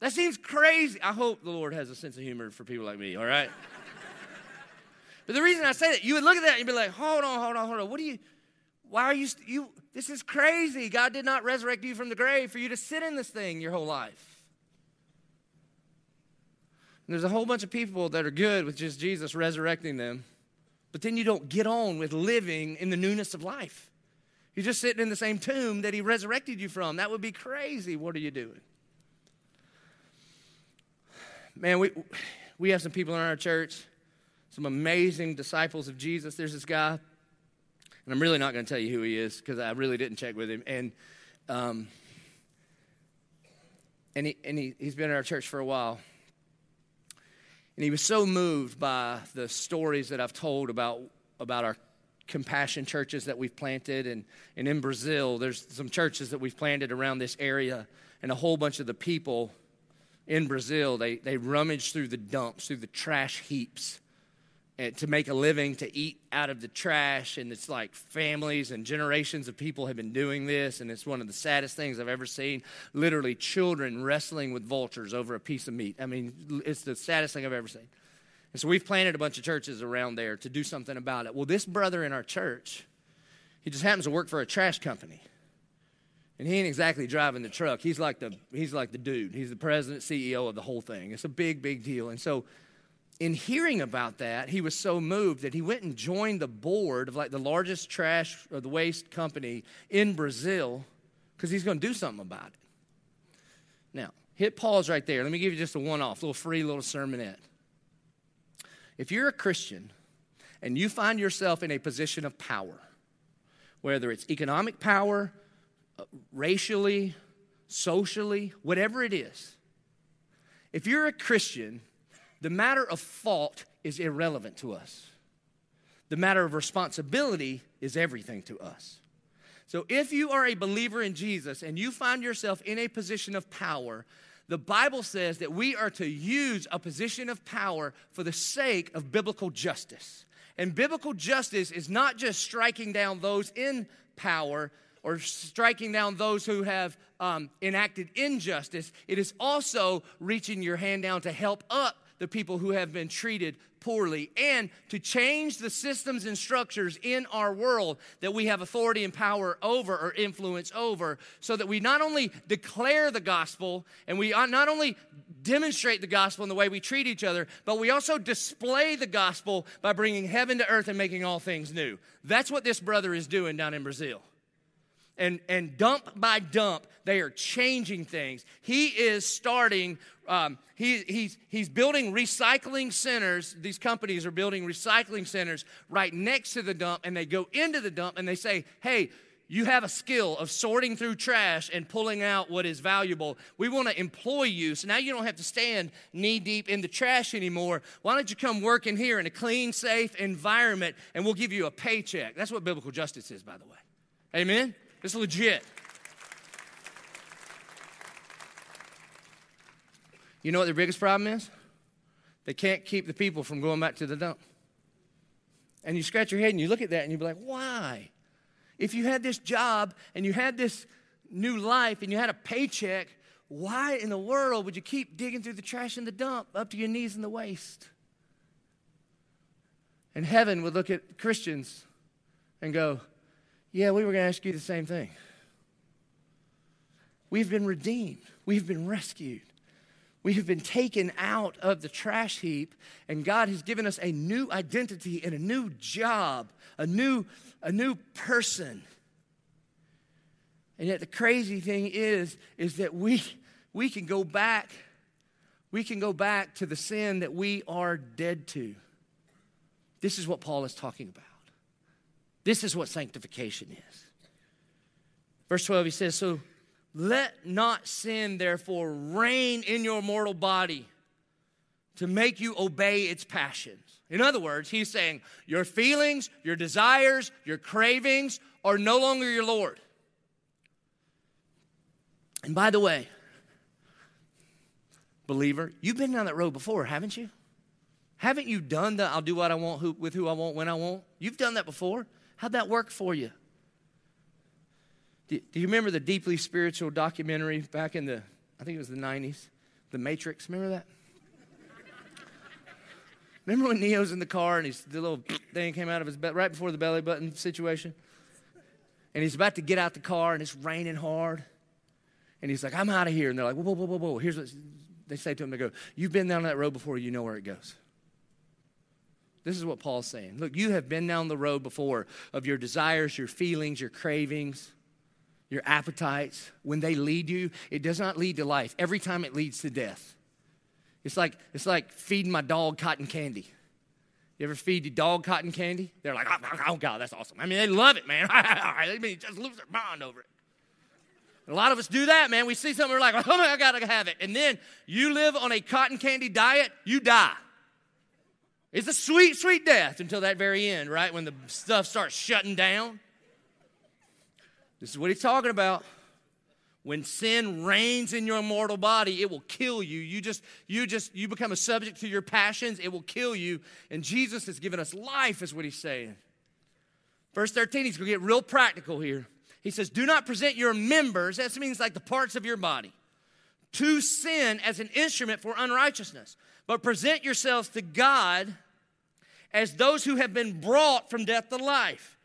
That seems crazy. I hope the Lord has a sense of humor for people like me, all right? But the reason I say that, you would look at that and you'd be like, hold on, hold on, hold on. What do you, why are you, you, this is crazy. God did not resurrect you from the grave for you to sit in this thing your whole life. And there's a whole bunch of people that are good with just Jesus resurrecting them, but then you don't get on with living in the newness of life. You're just sitting in the same tomb that he resurrected you from. That would be crazy. What are you doing? Man, we, we have some people in our church some amazing disciples of Jesus. There's this guy, and I'm really not going to tell you who he is because I really didn't check with him. And um, and, he, and he, he's been in our church for a while. And he was so moved by the stories that I've told about, about our compassion churches that we've planted. And, and in Brazil, there's some churches that we've planted around this area. And a whole bunch of the people in Brazil, they, they rummage through the dumps, through the trash heaps Eh, to make a living, to eat out of the trash. And it's like families and generations of people have been doing this. And it's one of the saddest things I've ever seen. Literally, children wrestling with vultures over a piece of meat. I mean, it's the saddest thing I've ever seen. And so we've planted a bunch of churches around there to do something about it. Well, this brother in our church, he just happens to work for a trash company. And he ain't exactly driving the truck. He's like the he's like the dude. He's the president, CEO of the whole thing. It's a big, big deal. And so in hearing about that, he was so moved that he went and joined the board of like the largest trash or the waste company in Brazil because he's going to do something about it. Now, hit pause right there. Let me give you just a one off, little free little sermonette. If you're a Christian and you find yourself in a position of power, whether it's economic power, uh, racially, socially, whatever it is, if you're a Christian the matter of fault is irrelevant to us. The matter of responsibility is everything to us. So if you are a believer in Jesus and you find yourself in a position of power, the Bible says that we are to use a position of power for the sake of biblical justice. And biblical justice is not just striking down those in power or striking down those who have um, enacted injustice, it is also reaching your hand down to help up the people who have been treated poorly and to change the systems and structures in our world that we have authority and power over or influence over so that we not only declare the gospel and we not only demonstrate the gospel in the way we treat each other, but we also display the gospel by bringing heaven to earth and making all things new. That's what this brother is doing down in Brazil and, and dump by dump, they are changing things. He is starting, um, he, he's, he's building recycling centers. These companies are building recycling centers right next to the dump, and they go into the dump and they say, hey, you have a skill of sorting through trash and pulling out what is valuable. We want to employ you. So now you don't have to stand knee deep in the trash anymore. Why don't you come work in here in a clean, safe environment and we'll give you a paycheck? That's what biblical justice is, by the way. Amen? It's legit. You know what their biggest problem is? They can't keep the people from going back to the dump. And you scratch your head and you look at that and you be like, why? If you had this job and you had this new life and you had a paycheck, why in the world would you keep digging through the trash in the dump up to your knees in the waste? And heaven would look at Christians and go, yeah, we were going to ask you the same thing. We've been redeemed, we've been rescued. We have been taken out of the trash heap, and God has given us a new identity and a new job, a new, a new person. And yet the crazy thing is, is that we, we can go back, we can go back to the sin that we are dead to. This is what Paul is talking about. This is what sanctification is. Verse 12, he says, So let not sin, therefore, reign in your mortal body. to make you obey its passions. In other words, he's saying your feelings, your desires, your cravings are no longer your Lord. And by the way, believer, you've been down that road before, haven't you? Haven't you done the I'll do what I want who, with who I want when I want? You've done that before. How'd that work for you? Do, do you remember the deeply spiritual documentary back in the, I think it was the 90s, The Matrix? Remember that? Remember when Neo's in the car and he's, the little thing came out of his belly right before the belly button situation? And he's about to get out the car and it's raining hard. And he's like, I'm out of here. And they're like, whoa, whoa, whoa, whoa. Here's what they say to him. They go, You've been down that road before, you know where it goes. This is what Paul's saying. Look, you have been down the road before of your desires, your feelings, your cravings, your appetites. When they lead you, it does not lead to life. Every time it leads to death. It's like, it's like feeding my dog cotton candy. You ever feed your dog cotton candy? They're like, oh, oh, oh God, that's awesome. I mean, they love it, man. they mean, just lose their mind over it. A lot of us do that, man. We see something, we're like, oh, I gotta have it. And then you live on a cotton candy diet, you die. It's a sweet, sweet death until that very end, right? When the stuff starts shutting down. This is what he's talking about. When sin reigns in your mortal body, it will kill you. You just, you just, you become a subject to your passions, it will kill you. And Jesus has given us life, is what he's saying. Verse 13, he's gonna get real practical here. He says, Do not present your members, that means like the parts of your body, to sin as an instrument for unrighteousness, but present yourselves to God as those who have been brought from death to life,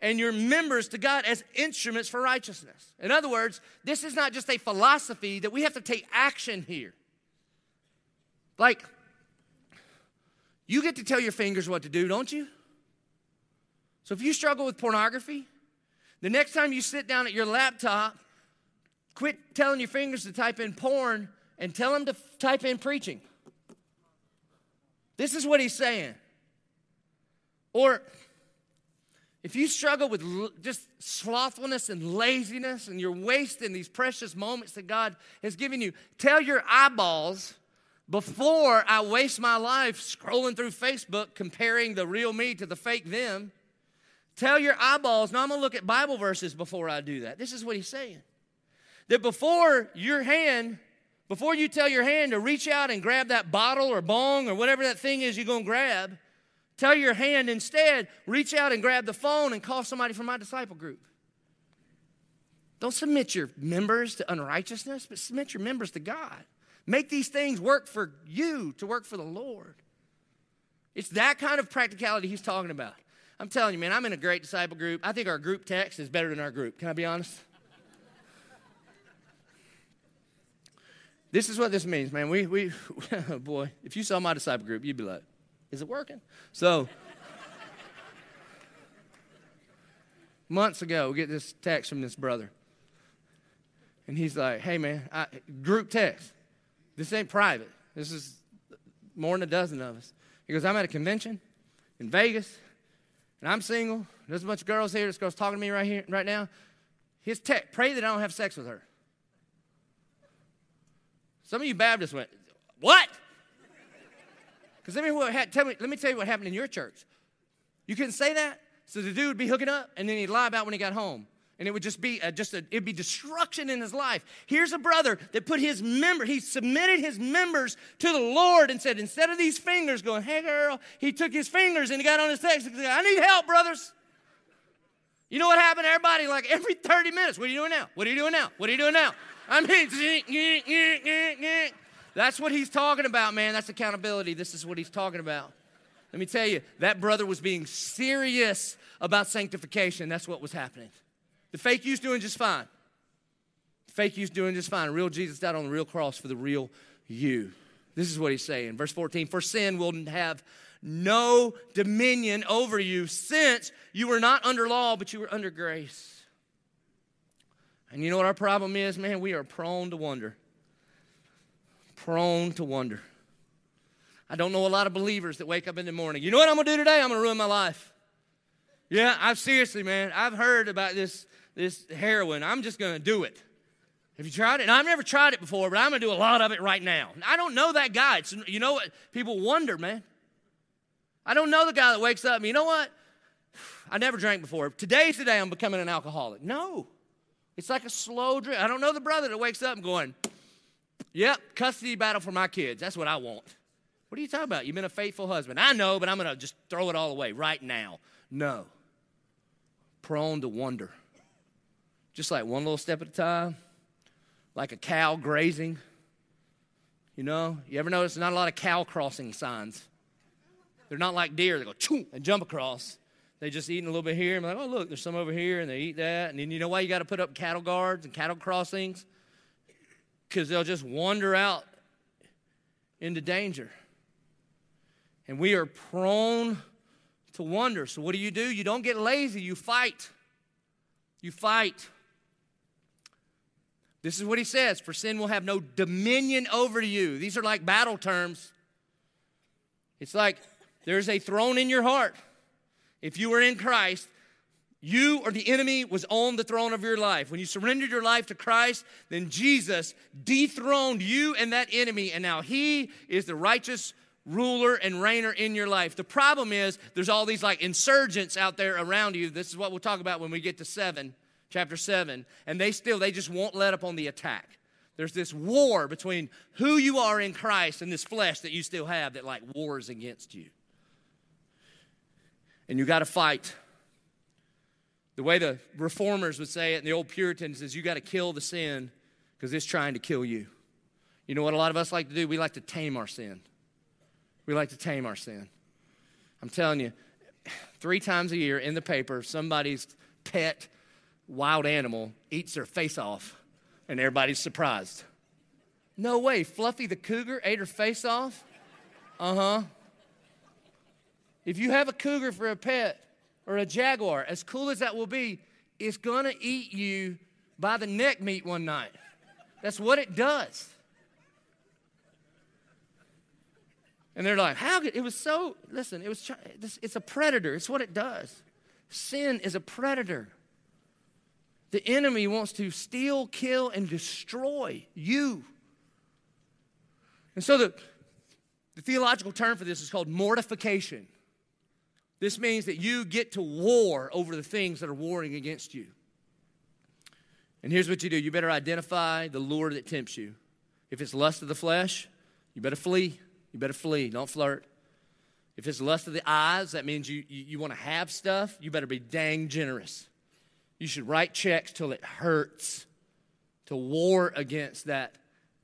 and your members to God as instruments for righteousness. In other words, this is not just a philosophy that we have to take action here. Like, you get to tell your fingers what to do, don't you? So if you struggle with pornography, the next time you sit down at your laptop, quit telling your fingers to type in porn and tell them to f- type in preaching. This is what he's saying. Or if you struggle with just slothfulness and laziness and you're wasting these precious moments that God has given you, tell your eyeballs before I waste my life scrolling through Facebook comparing the real me to the fake them. Tell your eyeballs, no, I'm gonna look at Bible verses before I do that. This is what he's saying. That before your hand, before you tell your hand to reach out and grab that bottle or bong or whatever that thing is you're gonna grab, Tell your hand instead, reach out and grab the phone and call somebody from my disciple group. Don't submit your members to unrighteousness, but submit your members to God. Make these things work for you to work for the Lord. It's that kind of practicality he's talking about. I'm telling you, man, I'm in a great disciple group. I think our group text is better than our group. Can I be honest? This is what this means, man. We, we, oh boy, if you saw my disciple group, you'd be like, is it working? So, months ago, we get this text from this brother. And he's like, hey, man, I, group text. This ain't private. This is more than a dozen of us. He goes, I'm at a convention in Vegas, and I'm single. There's a bunch of girls here. This girl's talking to me right here, right now. His text, pray that I don't have sex with her. Some of you Baptists went, what? Because let me, tell me, let me tell you what happened in your church. You couldn't say that? So the dude would be hooking up, and then he'd lie about when he got home. And it would just be a, just a, it'd be destruction in his life. Here's a brother that put his member, he submitted his members to the Lord and said, instead of these fingers going, hey girl, he took his fingers and he got on his text and said, I need help, brothers. You know what happened? Everybody, like every 30 minutes, what are you doing now? What are you doing now? What are you doing now? I mean, That's what he's talking about, man. That's accountability. This is what he's talking about. Let me tell you, that brother was being serious about sanctification. That's what was happening. The fake you's doing just fine. The fake you's doing just fine. Real Jesus died on the real cross for the real you. This is what he's saying. Verse 14 For sin will have no dominion over you, since you were not under law, but you were under grace. And you know what our problem is, man? We are prone to wonder prone to wonder. I don't know a lot of believers that wake up in the morning. You know what I'm gonna do today? I'm gonna ruin my life. Yeah, I've seriously, man. I've heard about this this heroin. I'm just gonna do it. Have you tried it? And I've never tried it before, but I'm going to do a lot of it right now. I don't know that guy. It's, you know what? People wonder, man. I don't know the guy that wakes up you know what? I never drank before. Today's the day I'm becoming an alcoholic. No. It's like a slow drink. I don't know the brother that wakes up and going, Yep, custody battle for my kids. That's what I want. What are you talking about? You've been a faithful husband. I know, but I'm going to just throw it all away right now. No. Prone to wonder. Just like one little step at a time, like a cow grazing. You know, you ever notice not a lot of cow crossing signs? They're not like deer. They go choo and jump across. They just eating a little bit here and like, oh look, there's some over here, and they eat that. And then you know why you got to put up cattle guards and cattle crossings? Because they'll just wander out into danger. And we are prone to wander. So what do you do? You don't get lazy, you fight. You fight. This is what he says For sin will have no dominion over you. These are like battle terms. It's like there's a throne in your heart. If you were in Christ, you or the enemy was on the throne of your life. When you surrendered your life to Christ, then Jesus dethroned you and that enemy, and now he is the righteous ruler and reigner in your life. The problem is there's all these like insurgents out there around you. This is what we'll talk about when we get to 7, chapter 7, and they still they just won't let up on the attack. There's this war between who you are in Christ and this flesh that you still have that like wars against you. And you got to fight. The way the reformers would say it and the old Puritans is you got to kill the sin because it's trying to kill you. You know what a lot of us like to do? We like to tame our sin. We like to tame our sin. I'm telling you, three times a year in the paper, somebody's pet wild animal eats their face off, and everybody's surprised. No way, Fluffy the cougar ate her face off? Uh huh. If you have a cougar for a pet or a jaguar, as cool as that will be, it's gonna eat you by the neck meat one night. That's what it does. And they're like, how could, it was so, listen, it was, it's a predator. It's what it does. Sin is a predator. The enemy wants to steal, kill, and destroy you. And so the, the theological term for this is called mortification. This means that you get to war over the things that are warring against you. And here's what you do you better identify the lure that tempts you. If it's lust of the flesh, you better flee. You better flee. Don't flirt. If it's lust of the eyes, that means you, you, you want to have stuff, you better be dang generous. You should write checks till it hurts to war against that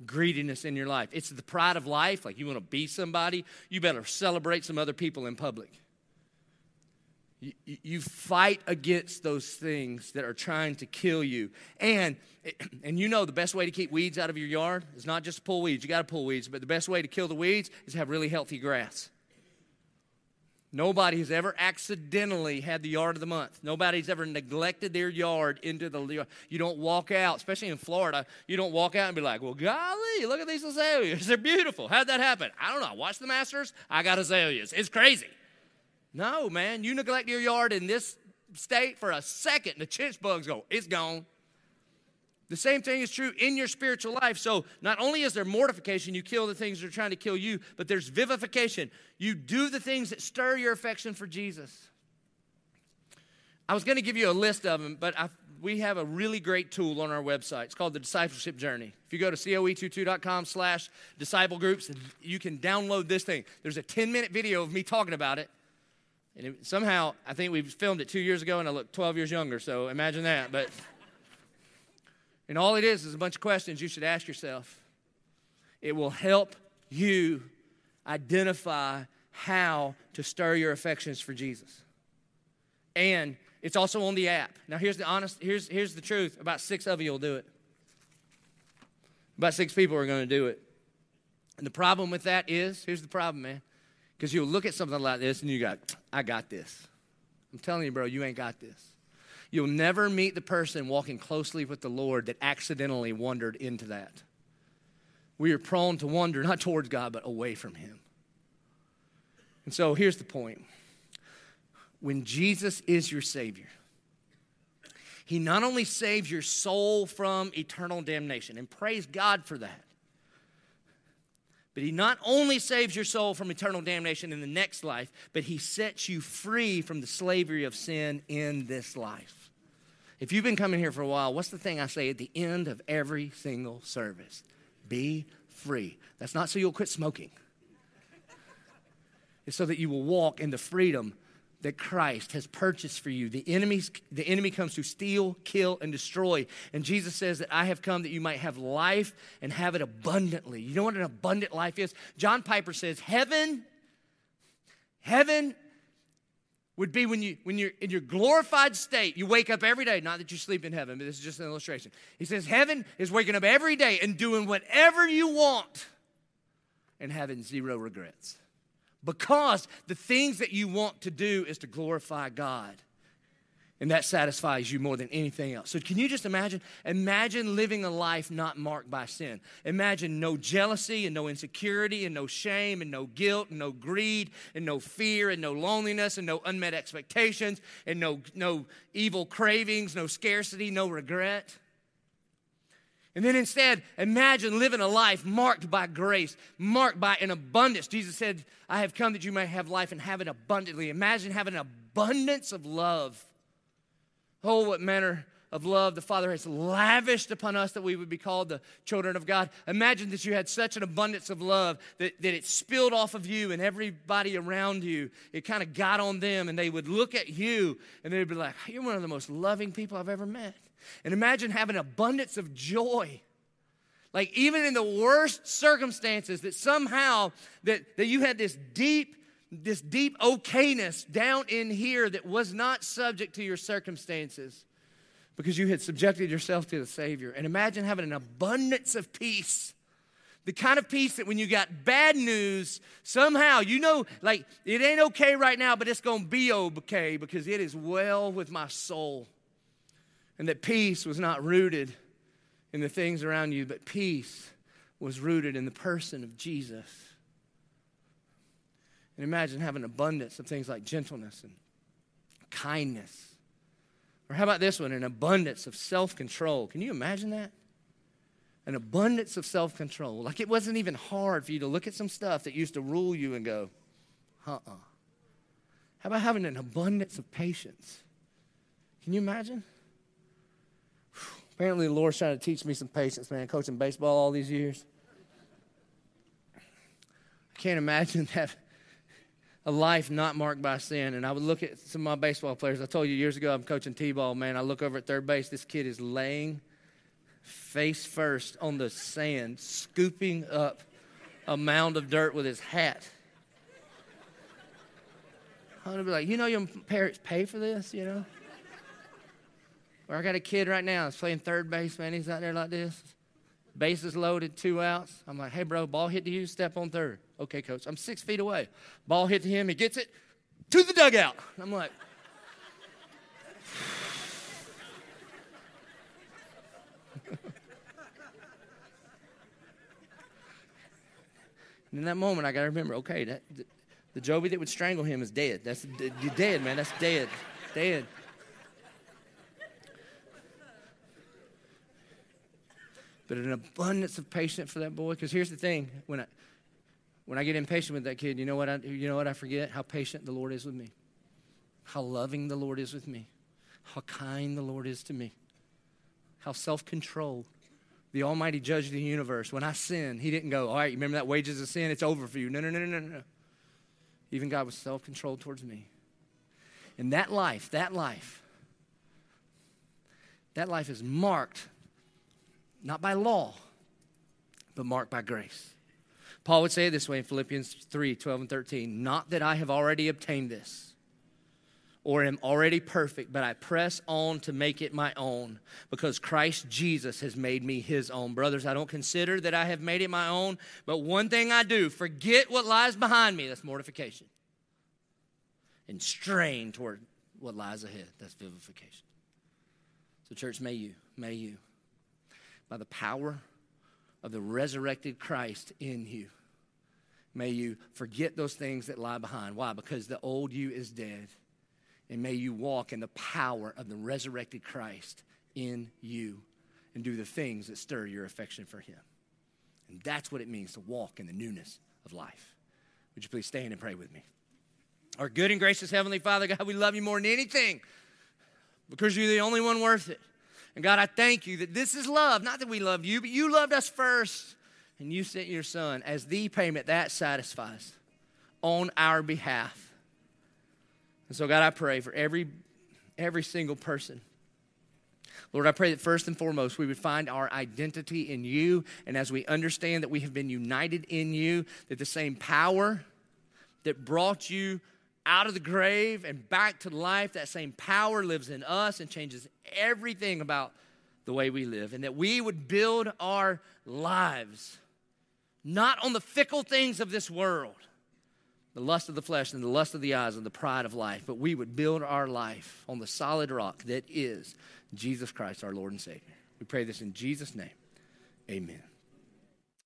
greediness in your life. It's the pride of life, like you want to be somebody, you better celebrate some other people in public. You, you fight against those things that are trying to kill you. And, and you know the best way to keep weeds out of your yard is not just pull weeds. You got to pull weeds, but the best way to kill the weeds is have really healthy grass. Nobody has ever accidentally had the yard of the month. Nobody's ever neglected their yard into the yard. You don't walk out, especially in Florida, you don't walk out and be like, well, golly, look at these azaleas. They're beautiful. How'd that happen? I don't know. I watched the Masters. I got azaleas. It's crazy. No, man, you neglect your yard in this state for a second, the chinch bugs go, it's gone. The same thing is true in your spiritual life. So, not only is there mortification, you kill the things that are trying to kill you, but there's vivification. You do the things that stir your affection for Jesus. I was going to give you a list of them, but I, we have a really great tool on our website. It's called the Discipleship Journey. If you go to coe22.com slash disciple groups, you can download this thing. There's a 10 minute video of me talking about it. And it, somehow, I think we filmed it two years ago and I look 12 years younger, so imagine that. But, and all it is is a bunch of questions you should ask yourself. It will help you identify how to stir your affections for Jesus. And it's also on the app. Now, here's the honest, here's, here's the truth about six of you will do it. About six people are going to do it. And the problem with that is here's the problem, man. Because you'll look at something like this and you go, I got this. I'm telling you, bro, you ain't got this. You'll never meet the person walking closely with the Lord that accidentally wandered into that. We are prone to wander not towards God, but away from Him. And so here's the point when Jesus is your Savior, He not only saves your soul from eternal damnation, and praise God for that, but He not only saves your soul from eternal damnation in the next life, but He sets you free from the slavery of sin in this life. If you've been coming here for a while, what's the thing I say at the end of every single service? Be free. That's not so you'll quit smoking, it's so that you will walk in the freedom that Christ has purchased for you. The, enemies, the enemy comes to steal, kill, and destroy. And Jesus says that I have come that you might have life and have it abundantly. You know what an abundant life is? John Piper says, Heaven, heaven would be when, you, when you're in your glorified state. You wake up every day, not that you sleep in heaven, but this is just an illustration. He says, Heaven is waking up every day and doing whatever you want and having zero regrets because the things that you want to do is to glorify God. And that satisfies you more than anything else. So, can you just imagine? Imagine living a life not marked by sin. Imagine no jealousy and no insecurity and no shame and no guilt and no greed and no fear and no loneliness and no unmet expectations and no, no evil cravings, no scarcity, no regret. And then instead, imagine living a life marked by grace, marked by an abundance. Jesus said, I have come that you may have life and have it abundantly. Imagine having an abundance of love. Oh, what manner of love the Father has lavished upon us that we would be called the children of God. Imagine that you had such an abundance of love that, that it spilled off of you and everybody around you. It kind of got on them and they would look at you and they'd be like, You're one of the most loving people I've ever met. And imagine having abundance of joy. Like even in the worst circumstances, that somehow that, that you had this deep, this deep okayness down in here that was not subject to your circumstances because you had subjected yourself to the Savior. And imagine having an abundance of peace. The kind of peace that when you got bad news, somehow you know, like, it ain't okay right now, but it's gonna be okay because it is well with my soul and that peace was not rooted in the things around you, but peace was rooted in the person of Jesus. And imagine having abundance of things like gentleness and kindness. Or how about this one? An abundance of self control. Can you imagine that? An abundance of self control. Like it wasn't even hard for you to look at some stuff that used to rule you and go, uh uh-uh. uh. How about having an abundance of patience? Can you imagine? Apparently, the Lord's trying to teach me some patience, man, coaching baseball all these years. I can't imagine that a life not marked by sin. And I would look at some of my baseball players. I told you years ago I'm coaching T ball, man. I look over at third base. This kid is laying face first on the sand, scooping up a mound of dirt with his hat. I'm gonna be like, you know, your parents pay for this, you know? Or I got a kid right now that's playing third base, man. He's out there like this. Bases loaded, two outs. I'm like, hey, bro, ball hit to you, step on third. Okay, coach. I'm six feet away. Ball hit to him, he gets it to the dugout. I'm like, in that moment, I got to remember, okay, that, the, the Joby that would strangle him is dead. That's you're dead, man. That's dead, dead. But an abundance of patience for that boy. Because here's the thing: when I when I get impatient with that kid, you know what I you know what I forget? How patient the Lord is with me, how loving the Lord is with me, how kind the Lord is to me, how self-controlled. The Almighty Judge of the universe. When I sin, He didn't go, "All right, remember that wages of sin? It's over for you." No, no, no, no, no, no. Even God was self-controlled towards me. And that life, that life, that life is marked not by law, but marked by grace. Paul would say it this way in Philippians 3 12 and 13 Not that I have already obtained this or am already perfect, but I press on to make it my own because Christ Jesus has made me his own. Brothers, I don't consider that I have made it my own, but one thing I do forget what lies behind me that's mortification and strain toward what lies ahead that's vivification. So, church, may you, may you by the power of the resurrected Christ in you. May you forget those things that lie behind. Why? Because the old you is dead And may you walk in the power of the resurrected Christ in you and do the things that stir your affection for him. And that's what it means to walk in the newness of life. Would you please stand and pray with me? Our good and gracious Heavenly Father, God, we love you more than anything because you're the only one worth it. And God, I thank you that this is love. Not that we love you, but you loved us first. And you sent your son as the payment that satisfies on our behalf. And so, God, I pray for every, every single person. Lord, I pray that first and foremost we would find our identity in you. And as we understand that we have been united in you, that the same power that brought you out of the grave and back to life, that same power lives in us and changes everything about the way we live. And that we would build our lives not on the fickle things of this world, the lust of the flesh and the lust of the eyes and the pride of life, but we would build our life on the solid rock that is Jesus Christ, our Lord and Savior. We pray this in Jesus' name. Amen.